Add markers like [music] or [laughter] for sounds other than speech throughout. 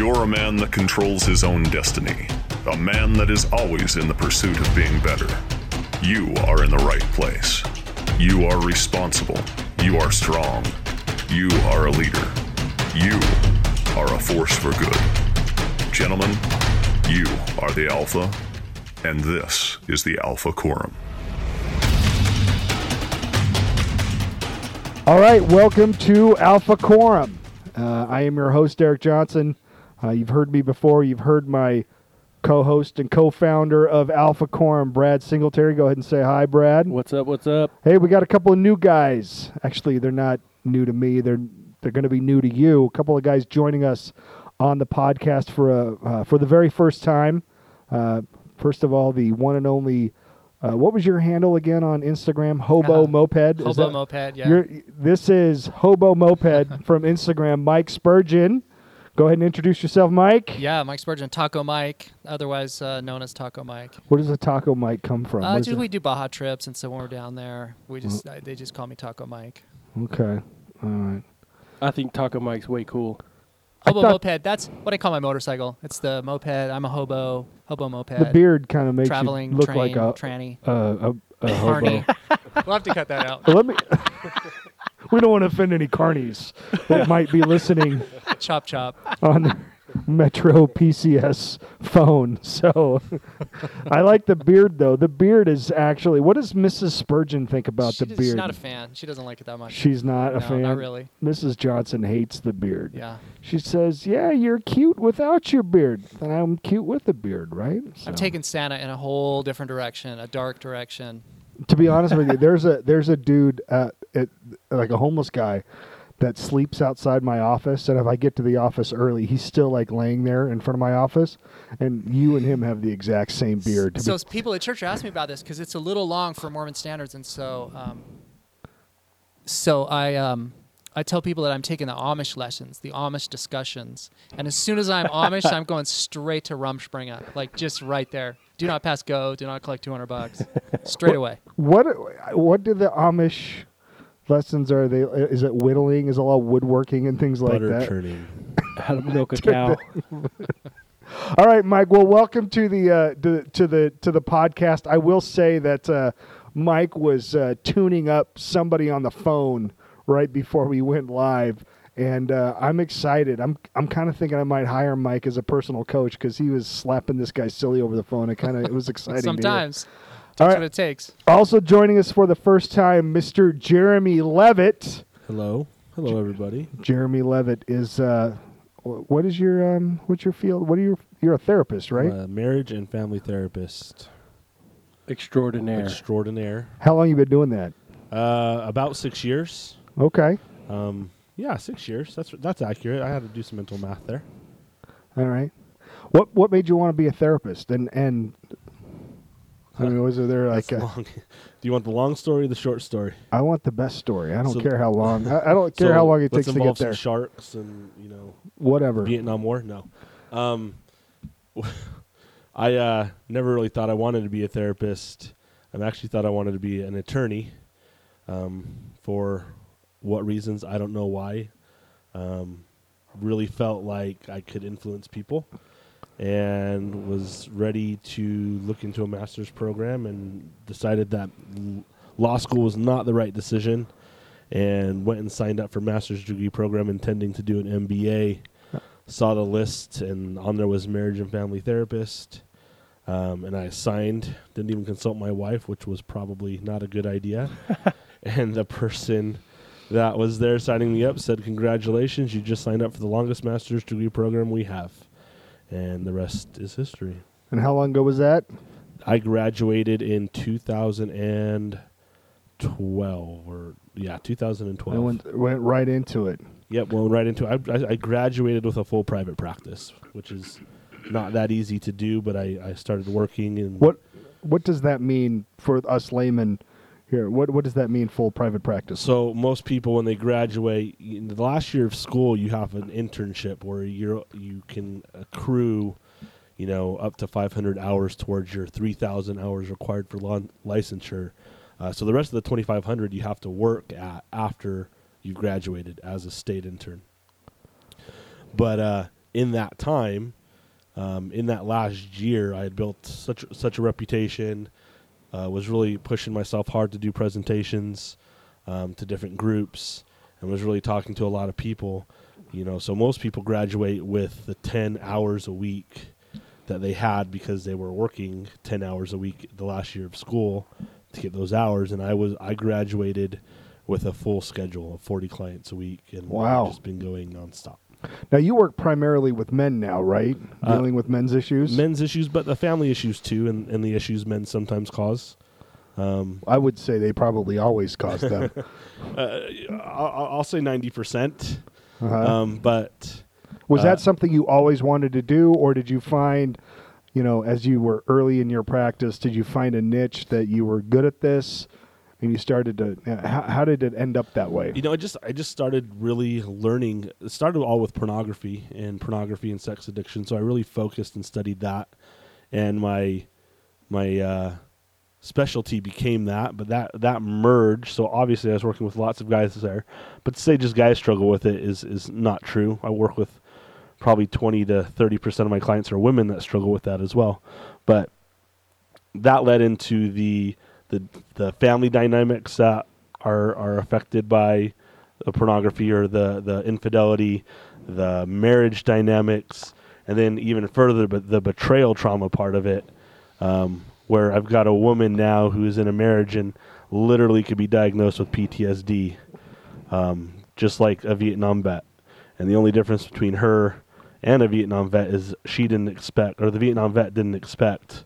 You're a man that controls his own destiny, a man that is always in the pursuit of being better. You are in the right place. You are responsible. You are strong. You are a leader. You are a force for good. Gentlemen, you are the Alpha, and this is the Alpha Quorum. All right, welcome to Alpha Quorum. Uh, I am your host, Eric Johnson. Uh, you've heard me before. You've heard my co host and co founder of Alpha Quorum, Brad Singletary. Go ahead and say hi, Brad. What's up? What's up? Hey, we got a couple of new guys. Actually, they're not new to me, they're, they're going to be new to you. A couple of guys joining us on the podcast for, a, uh, for the very first time. Uh, first of all, the one and only. Uh, what was your handle again on Instagram? Hobo Uh, Moped. Is Hobo that- moped, yeah. you're, this is Hobo Moped [laughs] from Instagram, Mike Spurgeon. Go ahead and introduce yourself, Mike. yeah, Mike Spurgeon, Taco Mike, otherwise uh, known as Taco Mike. Where does the taco Mike come from? Uh, What is just we do Baja trips, and so when we're down there, we just uh, they just call me Taco Mike. okay. All right. I think Taco Mike's way cool. Hobo thought- moped, that's what I call my motorcycle. It's the moped. I'm a hobo, hobo moped. The beard kind of makes traveling you look train, like a, tranny. a, a, a [laughs] hobo. We'll have to cut that out. Let me. [laughs] we don't want to offend any carnies that might be listening [laughs] chop chop. on their Metro PCS phone. So [laughs] I like the beard though. The beard is actually. What does Mrs. Spurgeon think about she the does- beard? She's not a fan. She doesn't like it that much. She's not a no, fan. not really. Mrs. Johnson hates the beard. Yeah. She says, "Yeah, you're cute without your beard, and I'm cute with a beard, right?" I'm So- taking Santa in a whole different direction, a dark direction. To be honest with you, there's a there's a dude at, at like a homeless guy that sleeps outside my office, and if I get to the office early, he's still like laying there in front of my office, and you and him have the exact same beard. So be- people at church asking me about this because it's a little long for Mormon standards, and so um, so I um, I tell people that I'm taking the Amish lessons, the Amish discussions, and as soon as I'm Amish, I'm going straight to Rumspringa, like just right there. Do not pass go. Do not collect 200 bucks. [laughs] Straight away. what what do the Amish lessons are? They is it whittling? Is it all woodworking and things like butter that? churning. [laughs] How to milk a [laughs] cow. [laughs] All right, Mike. Well, welcome to the uh, to, to the to the podcast. I will say that uh, Mike was uh, tuning up somebody on the phone right before we went live, and uh, I'm excited. I'm I'm kind of thinking I might hire Mike as a personal coach because he was slapping this guy silly over the phone. It kind of it was exciting. to hear. Sometimes All that's right. what it takes. Also joining us for the first time, Mr. Jeremy Levitt. Hello, hello, everybody. Jeremy Levitt is. Uh, what is your um? What's your field? What are you? You're a therapist, right? Uh, marriage and family therapist Extraordinaire. extraordinaire. How long you been doing that? Uh, about six years. Okay. Um, yeah, six years. That's that's accurate. I had to do some mental math there. All right. What what made you want to be a therapist? And and I mean, was there like That's a, long. [laughs] do you want the long story, or the short story? I want the best story. I don't So- care how long. I, I don't [laughs] care So how long it takes to get there. Sharks and you know Whatever. Vietnam War. No, um, [laughs] I uh, never really thought I wanted to be a therapist. I actually thought I wanted to be an attorney. Um, for what reasons I don't know why. Um, really felt like I could influence people, and was ready to look into a master's program, and decided that l- law school was not the right decision, and went and signed up for master's degree program, intending to do an MBA saw the list and on there was marriage and family therapist um, and i signed. Didn't even consult my wife which was probably not a good idea. [laughs] And the person that was there signing me up said congratulations you just signed up for the longest master's degree program we have and the rest is history And how long ago was that? i graduated in 2012 or yeah 2012 I went went right into it. Yep, went right into it. I, I, I graduated with a full private practice, which is not that easy to do, but I, I started working and What what does that mean for us laymen here? What what does that mean? Full private practice. So most people, when they graduate, in the last year of school, you have an internship where you you can accrue, you know, up to 500 hours towards your 3,000 hours required for licensure. Uh, so the rest of the 2,500 you have to work at after you've graduated as a state intern. But uh, in that time, um, in that last year, I had built such such a reputation. Uh, was really pushing myself hard to do presentations um, to different groups, and was really talking to a lot of people. You know, so most people graduate with the ten hours a week that they had because they were working ten hours a week the last year of school to get those hours, and I was I graduated with a full schedule of forty clients a week, and Wow. Just been going nonstop. Now you work primarily with men now, right? Uh, Dealing with men's issues. men's issues, but the family issues too, and, and the issues men sometimes cause. Um, I would say they probably always cause them. [laughs] uh, I'll, I'll say ninety percent, Uh-huh. um, but Was uh, that something you always wanted to do, or did you find, you know, as you were early in your practice, did you find a niche that you were good at this, and you started to? How, how did it end up that way? you know, I just I just started really learning. It started all with pornography and pornography and sex addiction. So I really focused and studied that, and my my uh, specialty became that. But that that merged. So obviously, I was working with lots of guys there. But to say just guys struggle with it is is not true. I work with probably twenty to thirty percent of my clients are women that struggle with that as well. But that led into the the the family dynamics that are are affected by the pornography or the the infidelity, the marriage dynamics, and then even further, but the betrayal trauma part of it, um, where I've got a woman now who is in a marriage and literally could be diagnosed with PTSD, um, just like a Vietnam vet, and the only difference between her and a Vietnam vet is she didn't expect, or the Vietnam vet didn't expect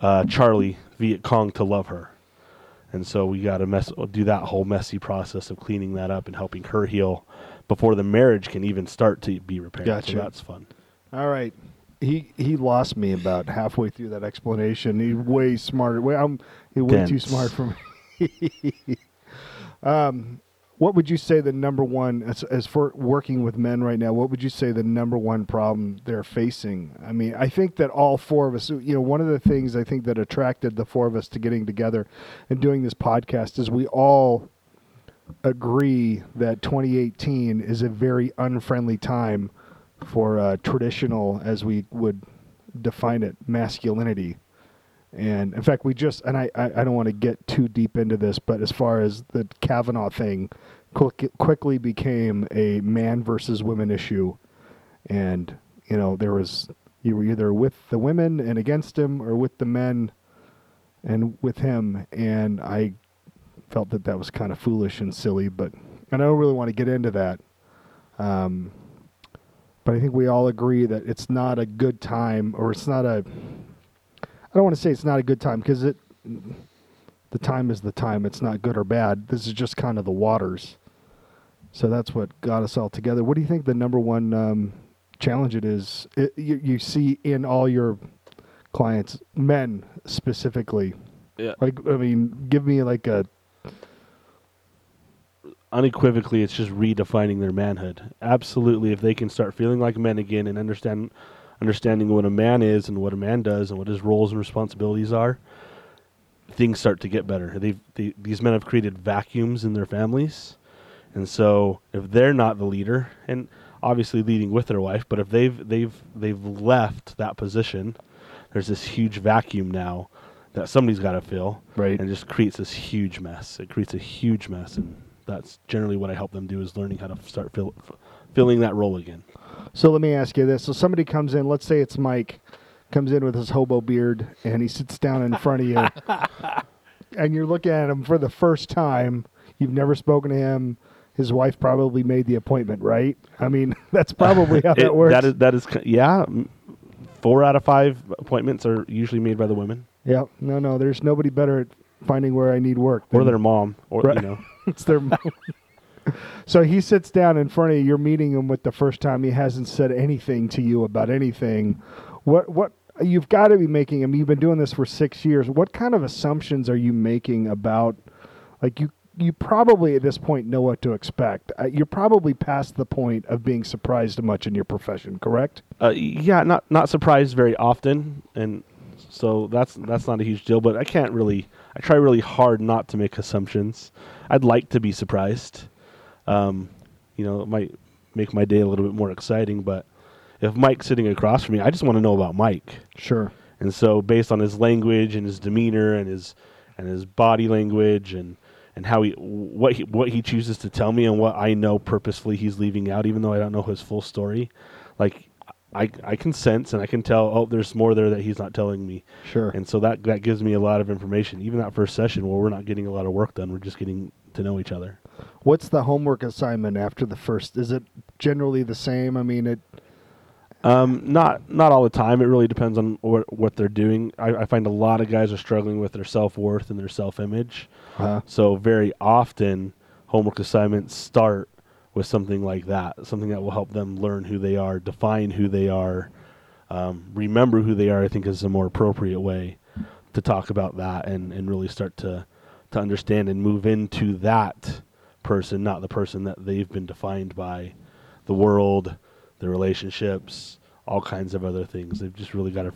uh, Charlie Viet Cong to love her, and so we got to mess do that whole messy process of cleaning that up and helping her heal before the marriage can even start to be repaired. Gotcha. So that's fun. All right. He he lost me about halfway through that explanation. He's way smarter. Way I'm he's way too smart for me. [laughs] um, what would you say the number one as as for working with men right now? What would you say the number one problem they're facing? I mean, I think that all four of us. You know, one of the things I think that attracted the four of us to getting together and doing this podcast is we all agree that 2018 is a very unfriendly time for uh, traditional, as we would define it, masculinity. And in fact, we just, and I, I, I don't want to get too deep into this, but as far as the Kavanaugh thing, quick, quickly became a man versus women issue. And, you know, there was, you were either with the women and against him or with the men and with him. And I felt that that was kind of foolish and silly, but and I don't really want to get into that. Um, but I think we all agree that it's not a good time, or it's not a. I don't want to say it's not a good time because it. The time is the time. It's not good or bad. This is just kind of the waters. So that's what got us all together. What do you think the number one um, challenge it is? It, you, you see in all your clients, men specifically. Yeah. Like, I mean, give me like a unequivocally it's just redefining their manhood. Absolutely, if they can start feeling like men again and understand understanding what a man is and what a man does and what his roles and responsibilities are, things start to get better. They've they, these men have created vacuums in their families, and so if they're not the leader, and obviously leading with their wife, but if they've they've they've left that position, there's this huge vacuum now that somebody's got to fill, Right. And it just creates this huge mess. It creates a huge mess, and that's generally what I help them do is learning how to start fill, f- filling that role again. So let me ask you this: So somebody comes in, let's say it's Mike, comes in with his hobo beard, and he sits down in front of you, [laughs] and you're looking at him for the first time. You've never spoken to him. His wife probably made the appointment, right? I mean, [laughs] that's probably how [laughs] that works. That is that is yeah. Four out of five appointments are usually made by the women yeah. No, no. There's nobody better at finding where I need work. or their mom, or Right. you know. it's their. So he sits down in front of you. You're meeting him with the first time. He hasn't said anything to you about anything. What what you've got to be making. I mean, you've been doing this for six years. What kind of assumptions are you making about, like you? You probably at this point know what to expect. Uh, you're probably past the point of being surprised much in your profession, correct? Uh, yeah, not not surprised very often, and so that's that's not a huge deal. But I can't really. I try really hard not to make assumptions. I'd like to be surprised. Um, you know, it might make my day a little bit more exciting, but if Mike's sitting across from me, I just want to know about Mike. Sure. And so, based on his language and his demeanor and his and his body language and and how he what he what he chooses to tell me and what I know purposefully he's leaving out, even though I don't know his full story, like I I can sense and I can tell. Oh, there's more there that he's not telling me. Sure. And so that that gives me a lot of information. Even that first session where we're not getting a lot of work done, we're just getting to know each other. What's the homework assignment after the first? Is it generally the same? I mean, it. Um, not not all the time. It really depends on what what they're doing. I, I find a lot of guys are struggling with their self worth and their self image. Uh, So very often, homework assignments start with something like that, something that will help them learn who they are, define who they are, um, remember who they are. I think is a more appropriate way to talk about that and, and really start to to understand and move into that person, not the person that they've been defined by, the world, the relationships, all kinds of other things. They've just really got to,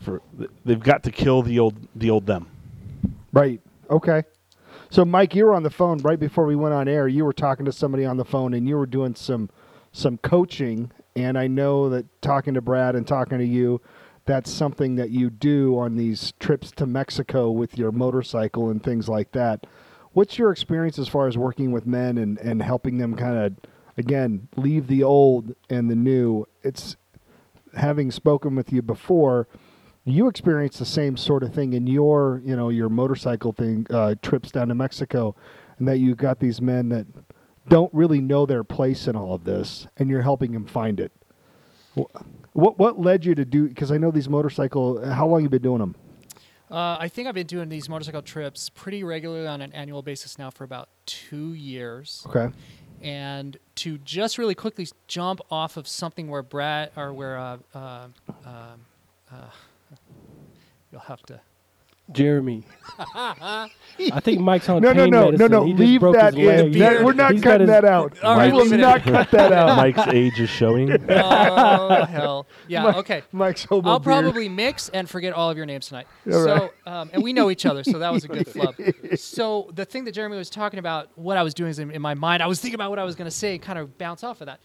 for they've got to kill the old the old them. right. Okay. So, Mike, you were on the phone right before we went on air. You were talking to somebody on the phone, and you were doing some some coaching. And I know that talking to Brad and talking to you, that's something that you do on these trips to Mexico with your motorcycle and things like that. What's your experience as far as working with men and, and helping them kind of, again, leave the old and the new? It's having spoken with you before, you experienced the same sort of thing in your, you know, your motorcycle thing, uh, trips down to Mexico, and that you got these men that don't really know their place in all of this, and you're helping them find it. What what led you to do? Because I know these motorcycle. How long you been doing them? Uh, I think I've been doing these motorcycle trips pretty regularly on an annual basis now for about two years. Okay. And to just really quickly jump off of something where Brad or where uh, uh, um, uh, [laughs] you'll have to. Jeremy. [laughs] I think Mike's on No, no, pain no, no, medicine. no. He just Leave that in. That- we're not He's cutting his- that out. All we will not cut that out. [laughs] Mike's age is showing. [laughs] Oh hell, yeah. Mike- Okay. Mike's hobo I'll beard. probably mix and forget all of your names tonight. All so, um, and we know each other, so that was a good flub. So the thing that Jeremy was talking about, what I was doing is in, in my mind, I was thinking about what I was going to say, and kind of bounce off of that.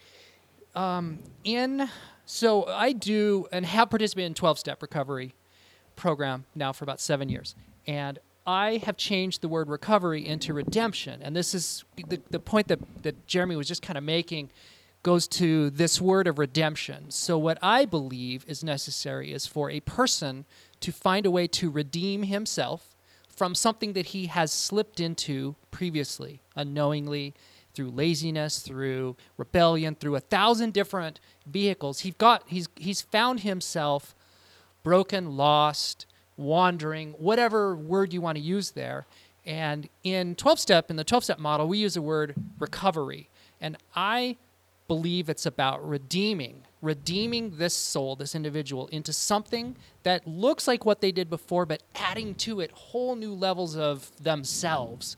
Um, in so I do and have participated in 12-step recovery program now for about seven years, and I have changed the word recovery into redemption, and this is the, the point that that Jeremy was just kind of making goes to this word of redemption. So, what I believe is necessary is for a person to find a way to redeem himself from something that he has slipped into previously, unknowingly, through laziness, through rebellion, through a thousand different vehicles. He's got he's he's found himself broken, lost, wandering, whatever word you want to use there. And in 12 step, in the 12 step model, we use the word recovery. And I believe it's about redeeming, redeeming this soul, this individual, into something that looks like what they did before, but adding to it whole new levels of themselves.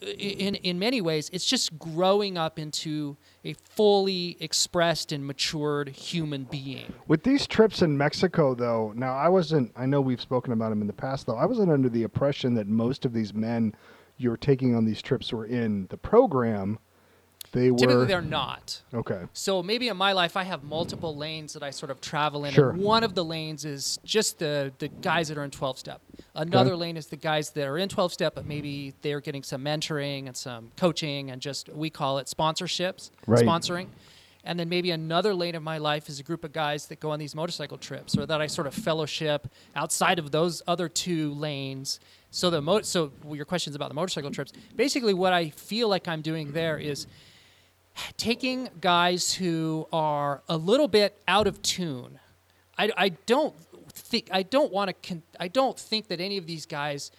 In, in many ways, it's just growing up into a fully expressed and matured human being. With these trips in Mexico, though, now I wasn't, I know we've spoken about them in the past, though, I wasn't under the impression that most of these men you're taking on these trips were in the program. They were. Typically, they're not. Okay. So maybe in my life, I have multiple lanes that I sort of travel in. Sure. And one of the lanes is just the, the guys that are in 12 step. Another lane is the guys that are in 12 step, but maybe they're getting some mentoring and some coaching and just, we call it sponsorships, Right. sponsoring. And then maybe another lane of my life is a group of guys that go on these motorcycle trips or that I sort of fellowship outside of those other two lanes. So the mo- so your questions about the motorcycle trips. Basically what I feel like I'm doing there is taking guys who are a little bit out of tune. I, I don't think I don't want to con- I don't think that any of these guys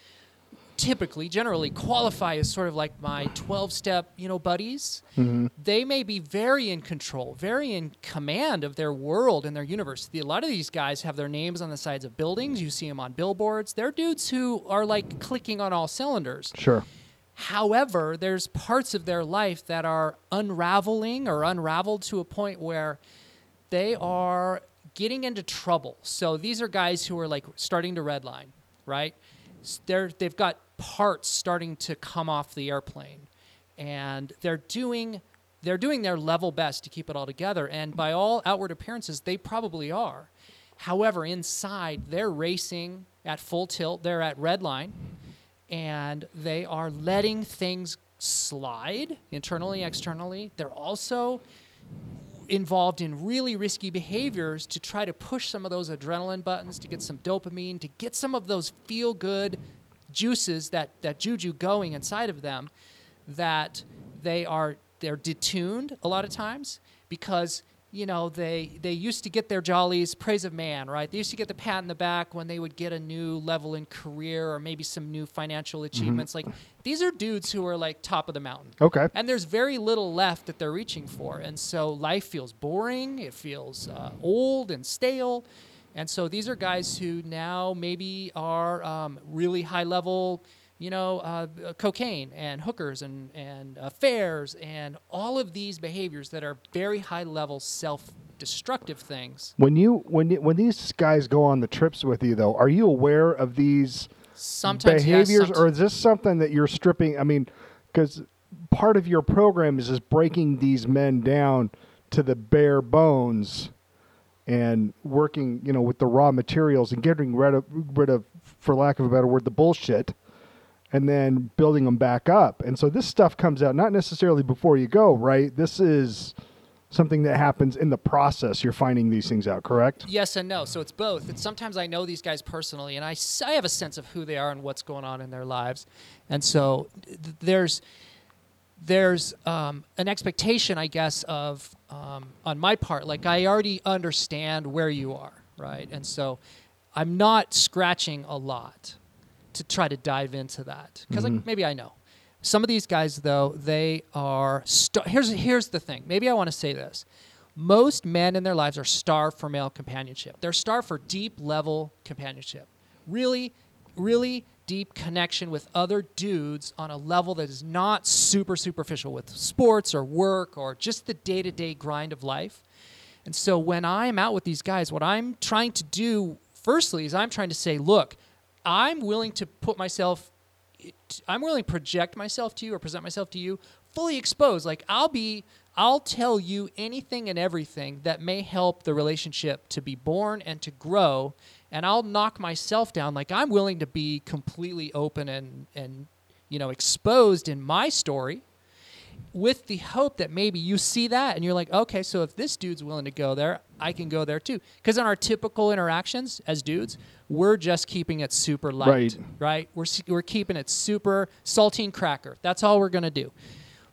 typically generally qualify as sort of like my 12 step you know buddies. Mm-hmm. They may be very in control very in command of their world and their universe. The, a lot of these guys have their names on the sides of buildings. You see them on billboards. They're dudes who are like clicking on all cylinders. Sure. However, there's parts of their life that are unraveling or unraveled to a point where they are getting into trouble. So these are guys who are like starting to redline, right? They're, they've got parts starting to come off the airplane and they're doing they're doing their level best to keep it all together. And by all outward appearances, they probably are. However, inside, they're racing at full tilt. They're at red line, and they are letting things slide internally, externally. They're also involved in really risky behaviors to try to push some of those adrenaline buttons, to get some dopamine, to get some of those feel good juices that, that juju going inside of them that they are they're detuned a lot of times because you know they they used to get their jollies praise of man right? They used to get the pat in the back when they would get a new level in career or maybe some new financial achievements. Like these are dudes who are like top of the mountain. Okay. and there's very little left that they're reaching for. And so life feels boring. It feels uh, old and stale. And so these are guys who now maybe are um, really high level you know uh, cocaine and hookers and, and affairs and all of these behaviors that are very high level self-destructive things When you when you, when these guys go on the trips with you though, are you aware of these sometimes yes, behaviors, somet- or is this something that you're stripping? I mean, because part of your program is just breaking these men down to the bare bones and working, you know, with the raw materials and getting rid of, rid of, for lack of a better word, the bullshit, and then building them back up. And so this stuff comes out not necessarily before you go, right? This is something that happens in the process. You're finding these things out, correct? Yes and no. So it's both. And sometimes I know these guys personally, and i, I have a sense of who they are and what's going on in their lives. And so th- there's there's um, an expectation, I guess, of um, on my part. Like I already understand where you are, right? And so I'm not scratching a lot to try to dive into that because like mm-hmm. maybe I know. Some of these guys, though, they are. Star- here's here's the thing. Maybe I want to say this. Most men in their lives are starved for male companionship. They're starved for deep level companionship. Really, really deep connection with other dudes on a level that is not super superficial with sports or work or just the day to day grind of life. And so when I'm out with these guys, what I'm trying to do, firstly, is I'm trying to say, look, I'm willing to put myself, I'm willing to project myself to you or present myself to you fully exposed. Like I'll be, I'll tell you anything and everything that may help the relationship to be born and to grow. And I'll knock myself down. Like I'm willing to be completely open and, and, you know, exposed in my story with the hope that maybe you see that and you're like, okay, so if this dude's willing to go there, I can go there too. Because in our typical interactions as dudes, we're just keeping it super light, Right. right? We're, we're keeping it super saltine cracker. That's all we're going to do.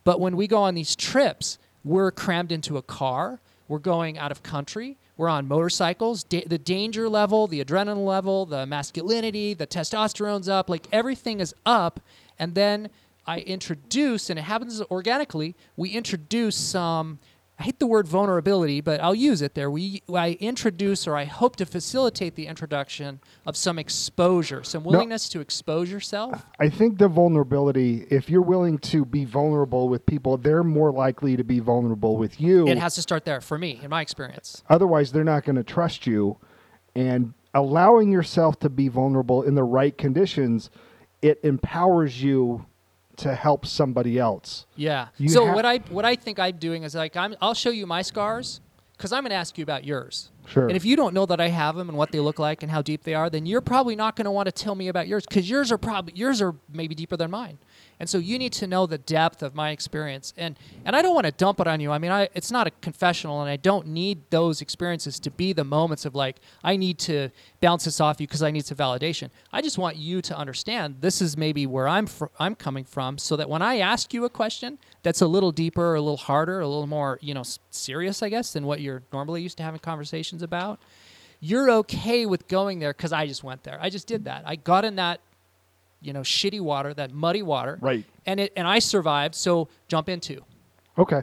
But when we go on these trips, we're crammed into a car. We're going out of country. We're on motorcycles. Da- the danger level, the adrenaline level, the masculinity, the testosterone's up. Like everything is up. And then I introduce, and it happens organically, we introduce some. I hate the word vulnerability, but I'll use it there. We, I introduce or I hope to facilitate the introduction of some exposure, some willingness to expose yourself. I think the vulnerability, if you're willing to be vulnerable with people, they're more likely to be vulnerable with you. It has to start there for me, in my experience. Otherwise, they're not going to trust you. And allowing yourself to be vulnerable in the right conditions, it empowers you to help somebody else. Yeah. You so ha- what I what I think I'm doing is like I'm I'll show you my scars because I'm going to ask you about yours. Sure. And if you don't know that I have them and what they look like and how deep they are, then you're probably not going to want to tell me about yours because yours are probably yours are maybe deeper than mine. And so you need to know the depth of my experience. And and I don't want to dump it on you. I mean, I it's not a confessional, and I don't need those experiences to be the moments of like I need to bounce this off you because I need some validation. I just want you to understand this is maybe where I'm fr- I'm coming from, so that when I ask you a question that's a little deeper, a little harder, a little more you know serious, I guess, than what you're normally used to having conversations about, you're okay with going there because I just went there. I just did that. I got in that you know shitty water, that muddy water, Right. and it and I survived. So jump into. Okay.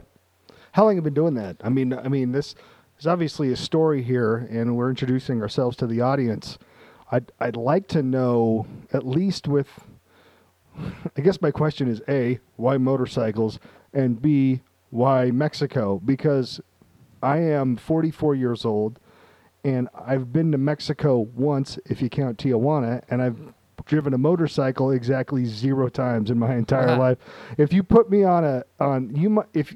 How long have you been doing that? I mean, I mean, this is obviously a story here, and we're introducing ourselves to the audience. I'd I'd like to know at least with. I guess my question is a why motorcycles and b why Mexico because I am 44 years old and I've been to Mexico once if you count Tijuana and I've driven a motorcycle exactly zero times in my [laughs] entire Wow. life. If you put me on a on you if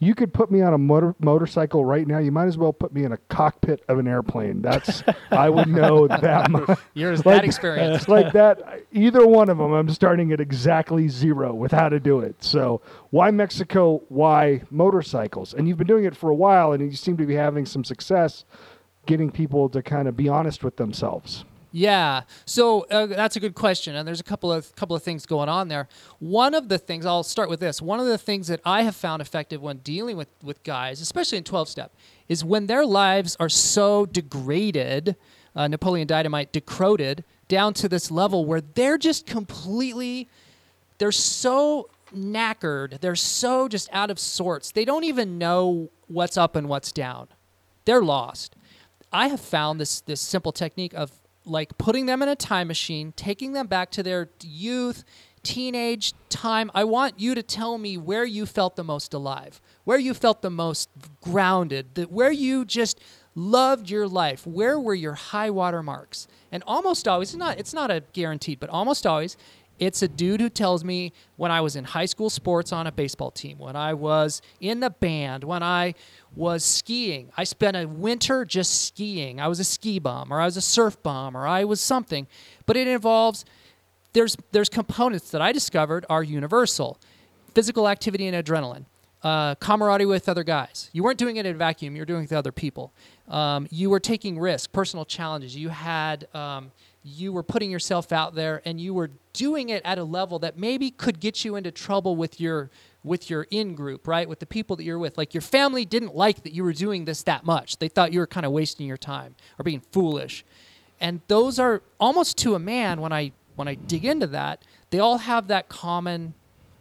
You could put me on a motor, motorcycle right now. You might as well put me in a cockpit of an airplane. That's [laughs] I would know that much. You're [laughs] Like- that experienced. like that. Either one of them, I'm starting at exactly zero with how to do it. So why Mexico? Why motorcycles? And you've been doing it for a while, and you seem to be having some success getting people to kind of be honest with themselves. Yeah. So uh, that's a good question, and there's a couple of couple of things going on there. One of the things I'll start with this. One of the things that I have found effective when dealing with with guys, especially in 12 step, is when their lives are so degraded, uh, Napoleon Dynamite decroded down to this level where they're just completely they're so knackered, they're so just out of sorts. They don't even know what's up and what's down. They're lost. I have found this this simple technique of like putting them in a time machine, taking them back to their youth, teenage time. I want you to tell me where you felt the most alive, where you felt the most grounded, that where you just loved your life. Where were your high water marks? And almost always, it's not it's not a guaranteed, but almost always it's a dude who tells me when I was in high school sports on a baseball team, when I was in the band, when I was skiing. I spent a winter just skiing. I was a ski bum, or I was a surf bum, or I was something. But it involves there's there's components that I discovered are universal: physical activity and adrenaline, uh, camaraderie with other guys. You weren't doing it in a vacuum; you were doing it with other people. Um, you were taking risks, personal challenges. You had um, you were putting yourself out there, and you were doing it at a level that maybe could get you into trouble with your with your in group, right? With the people that you're with. Like your family didn't like that you were doing this that much. They thought you were kind of wasting your time or being foolish. And those are almost to a man when I when I dig into that, they all have that common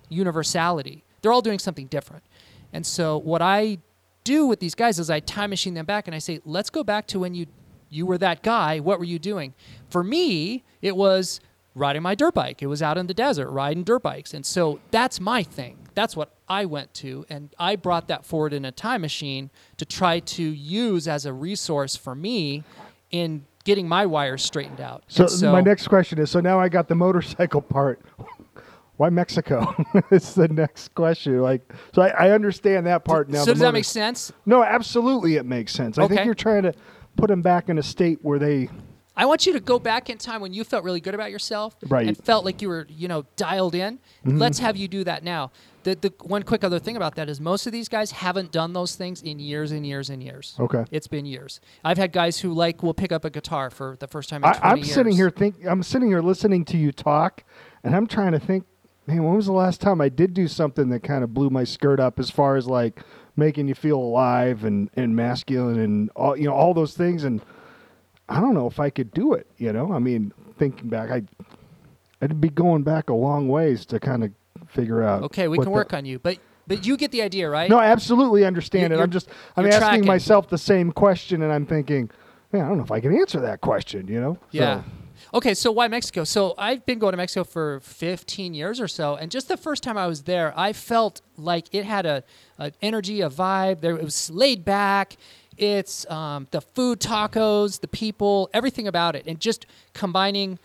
universality. They're all doing something different. And so what I do with these guys is I time machine them back and I say, "Let's go back to when you you were that guy. What were you doing?" For me, it was riding my dirt bike. It was out in the desert riding dirt bikes. And so that's my thing. That's what I went to and I brought that forward in a time machine to try to use as a resource for me in getting my wires straightened out. So, And my next question is: so now I got the [laughs] motorcycle part. [laughs] Why Mexico? [laughs] it's the next question. Like, so I, I understand that part now. So does that make sense? No, absolutely, it makes sense. I think you're trying to put them back in a state where they. I want you to go back in time when you felt really good about yourself Right. Mm-hmm. and felt like you were, you know, dialed in. Let's have you do that now. The, the one quick other thing about that is most of these guys haven't done those things in years and years and years. Okay. It's been years. I've had guys who like will pick up a guitar for the first time in I, I'm years. sitting here think. I'm sitting here listening to you talk, and I'm trying to think. Man, when was the last time I did do something that kind of blew my skirt up as far as like making you feel alive and and masculine and all you know all those things and I don't know if I could do it. You know, I mean, thinking back, I I'd be going back a long ways to kind of figure out. Okay, we can the- work on you, but but you get the idea, right? No, I absolutely understand You're- it. I'm just I'm asking tracking. myself the same question, and I'm thinking, man, I don't know if I can answer that question. You know? Yeah. So, Okay, so why Mexico? So I've been going to Mexico for 15 years or so, and just the first time I was there, I felt like it had a, a energy, a vibe. There, it was laid back. It's um, the food, tacos, the people, everything about it, and just combining,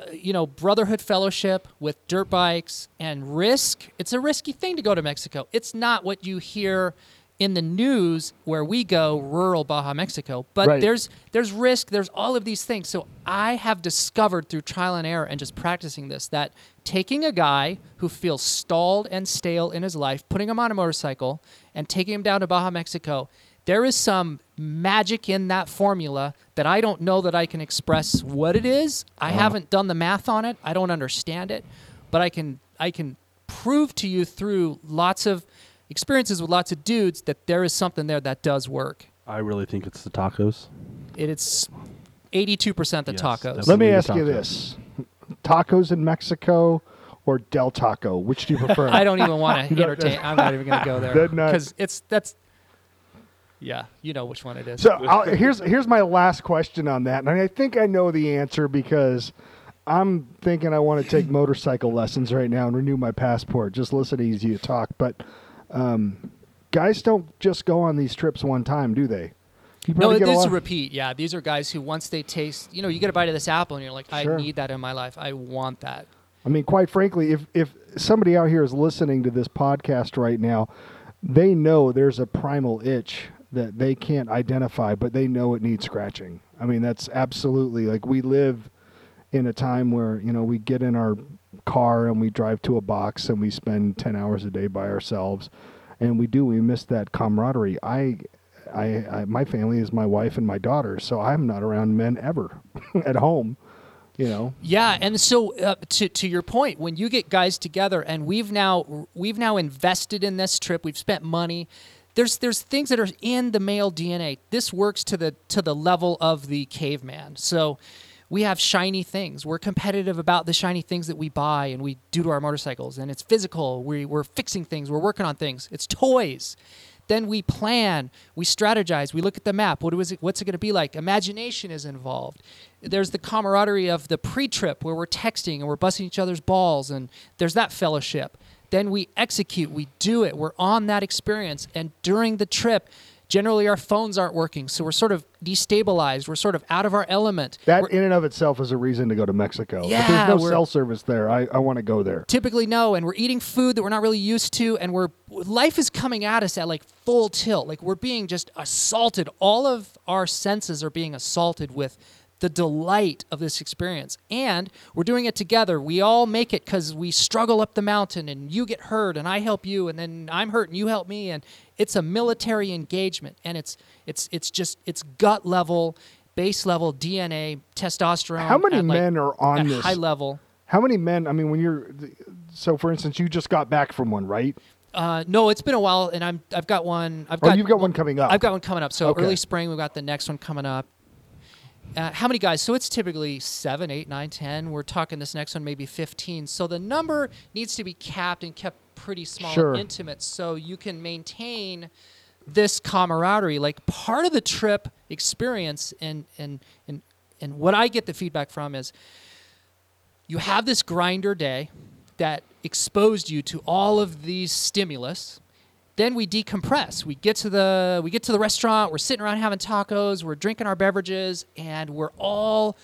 uh, you know, brotherhood fellowship with dirt bikes and risk. It's a risky thing to go to Mexico. It's not what you hear in the news where we go, rural Baja Mexico, but Right. there's there's risk there's all of these things so i have discovered through trial and error and just practicing this that taking a guy who feels stalled and stale in his life putting him on a motorcycle and taking him down to baja mexico there is some magic in that formula that i don't know that i can express what it is i uh-huh. haven't done the math on it i don't understand it but i can i can prove to you through lots of experiences with lots of dudes that there is something there that does work I really think it's the tacos. it, it's 82% the Yes, tacos. Let me the ask you this: tacos in Mexico or Del Taco? Which do you prefer? [laughs] I don't even want to [laughs] entertain. I'm not even going to go there That not- because it's that's. Yeah, you know which one it is. So I'll, here's here's my last question on that, and I think I know the answer because I'm thinking I want to take motorcycle lessons right now and renew my passport. Just listening to you talk, but um, guys don't just go on these trips one time, do they? No, it get a is a repeat. Yeah, these are guys who once they taste, you know, you get a bite of this apple and you're like, I Sure. need that in my life. I want that. I mean, quite frankly, if if somebody out here is listening to this podcast right now, they know there's a primal itch that they can't identify, but they know it needs scratching. I mean, that's absolutely like we live in a time where you know we get in our car and we drive to a box and we spend 10 hours a day by ourselves and we do we miss that camaraderie i I, I my family is my wife and my daughter so i'm not around men ever [laughs] at home you know Yeah, and so uh, to to your point, when you get guys together, and we've now we've now invested in this trip, we've spent money. There's there's things that are in the male DNA. This works to the to the level of the caveman. So we have shiny things. We're competitive about the shiny things that we buy and we do to our motorcycles, and it's physical. We we're fixing things. We're working on things. It's toys. Then we plan, we strategize, we look at the map. What is it, what's it going to be like? Imagination is involved. There's the camaraderie of the pre-trip where we're texting and we're busting each other's balls, and there's that fellowship. Then we execute, we do it, we're on that experience, and during the trip, generally our phones aren't working, so we're sort of destabilized. We're sort of out of our element. that We're- in and of itself is a reason to go to mexico if Yeah, there's no cell service there i, I want to go there typically no and we're eating food that we're not really used to and we're life is coming at us at like full tilt like we're being just assaulted all of our senses are being assaulted with the delight of this experience and we're doing it together we all make it because we struggle up the mountain and you get hurt and i help you and then i'm hurt and you help me and it's a military engagement and it's it's it's just it's gut level base level dna testosterone How many at, like, men are on this? high level how many men i mean when you're so for instance you just got back from one right Uh, no, it's been a while, and I'm I've got one. I've got, Oh, got you've got one coming up. I've got one coming up. So Okay. early spring, we've got the next one coming up. Uh, how many guys? So it's typically seven, eight, nine, ten. We're talking this next one maybe fifteen. So the number needs to be capped and kept pretty small Sure. and intimate, so you can maintain this camaraderie. Like part of the trip experience, and and and and what I get the feedback from is you have this grinder day that exposed you to all of these stimulus then we decompress. We get to the we get to the restaurant we're sitting around having tacos we're drinking our beverages and we're all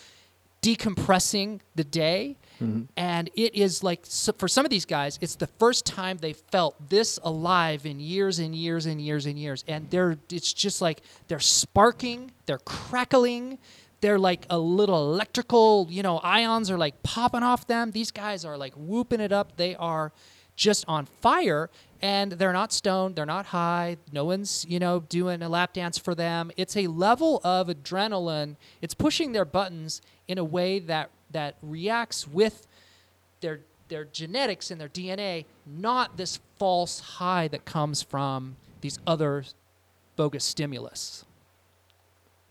decompressing the day. Mm-hmm. And it is like so for some of these guys it's the first time they felt this alive in years and years and years and years. And they're it's just like they're sparking they're crackling they're like a little electrical you know ions are like popping off them. These guys are like whooping it up. They are just on fire and they're not stoned they're not high no one's you know doing a lap dance for them. It's a level of adrenaline. It's pushing their buttons in a way that that reacts with their their genetics and their dna not this false high that comes from these other bogus stimulus.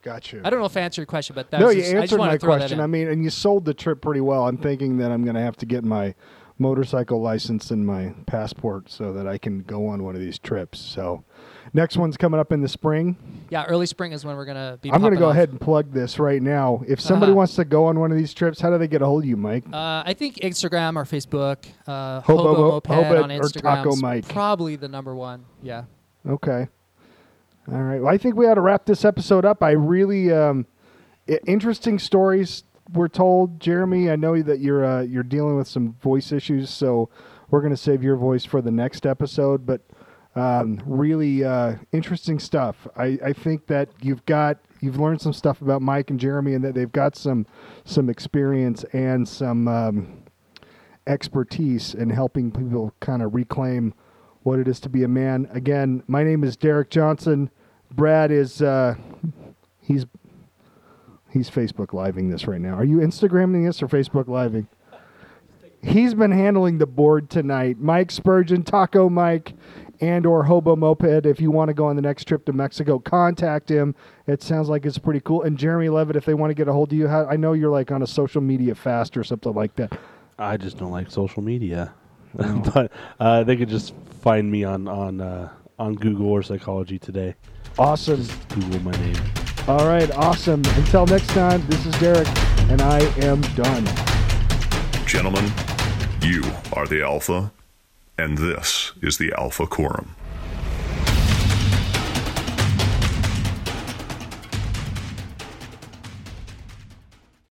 Got you. i don't know if i answered your question but that no you just, I just answered my to throw question. i mean and you sold the trip pretty well. I'm thinking that i'm going to have to get my motorcycle license and my passport so that i can go on one of these trips so next one's coming up in the spring yeah early spring is when we're gonna be i'm going to go off. ahead and plug this right now if somebody Uh-huh. wants to go on one of these trips how do they get a hold of you mike Uh, I think Instagram or Facebook, uh, Hobo Hobo, Moped Hobo on or Taco Mike? Probably the number one. Yeah. Okay. All right. Well, I think we ought to wrap this episode up. I really um, interesting stories were told. Jeremy, I know that you're uh, you're dealing with some voice issues, so we're going to save your voice for the next episode. But um, really uh, interesting stuff. I, I think that you've got you've learned some stuff about Mike and Jeremy, and that they've got some some experience and some um, expertise in helping people kind of reclaim what it is to be a man. Again, my name is Derek Johnson. Brad is uh, he's he's Facebook living this right now. Are you Instagramming this or Facebook living? He's been handling the board tonight. Mike Spurgeon, Taco Mike, and or Hobo Moped. If you want to go on the next trip to Mexico, contact him. It sounds like it's pretty cool. And Jeremy Levitt, if they want to get a hold of you, I know you're like on a social media fast or something like that. I just don't like social media. [laughs] but uh, they could just find me on on uh, on Google or Psychology Today. Awesome. Google my name. All right, awesome. Until next time, this is Derek, and I am done. Gentlemen, you are the Alpha, and this is the Alpha Quorum.